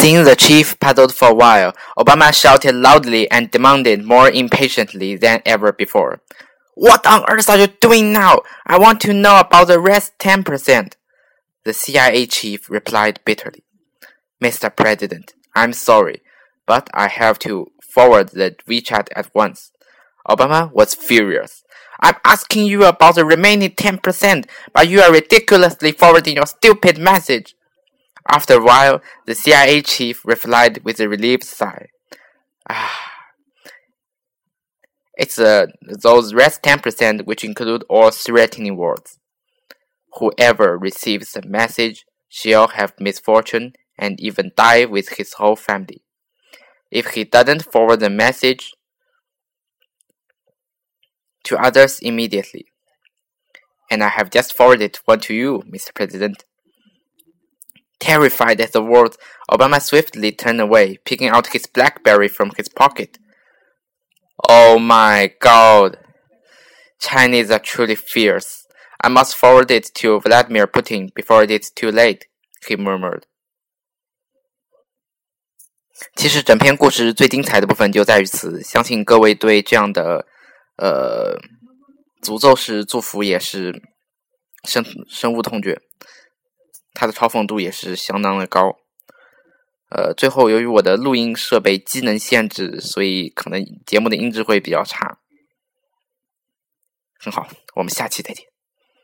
Seeing the chief puzzled for a while, Obama shouted loudly and demanded more impatiently than ever before. What on earth are you doing now? I want to know about the rest 10%. The CIA chief replied bitterly. Mr. President, I'm sorry, but I have to forward the WeChat at once. Obama was furious. I'm asking you about the remaining 10%, but you are ridiculously forwarding your stupid message. After a while, the CIA chief replied with a relieved sigh. Ah. It's uh, those rest 10% which include all threatening words. Whoever receives the message shall have misfortune and even die with his whole family. If he doesn't forward the message to others immediately. And I have just forwarded one to you, Mr. President. Terrified at the words, Obama swiftly turned away, picking out his Blackberry from his pocket. Oh my god! Chinese are truly fierce. I must forward it to Vladimir Putin before it is too late, he murmured. 其实整篇故事最精彩的部分就在于此，相信各位对这样的呃诅咒式祝福也是深深恶痛绝， 它的嘲讽度也是相当的高。呃，最后由于我的录音设备机能限制，所以可能节目的音质会比较差。很好，我们下期再见。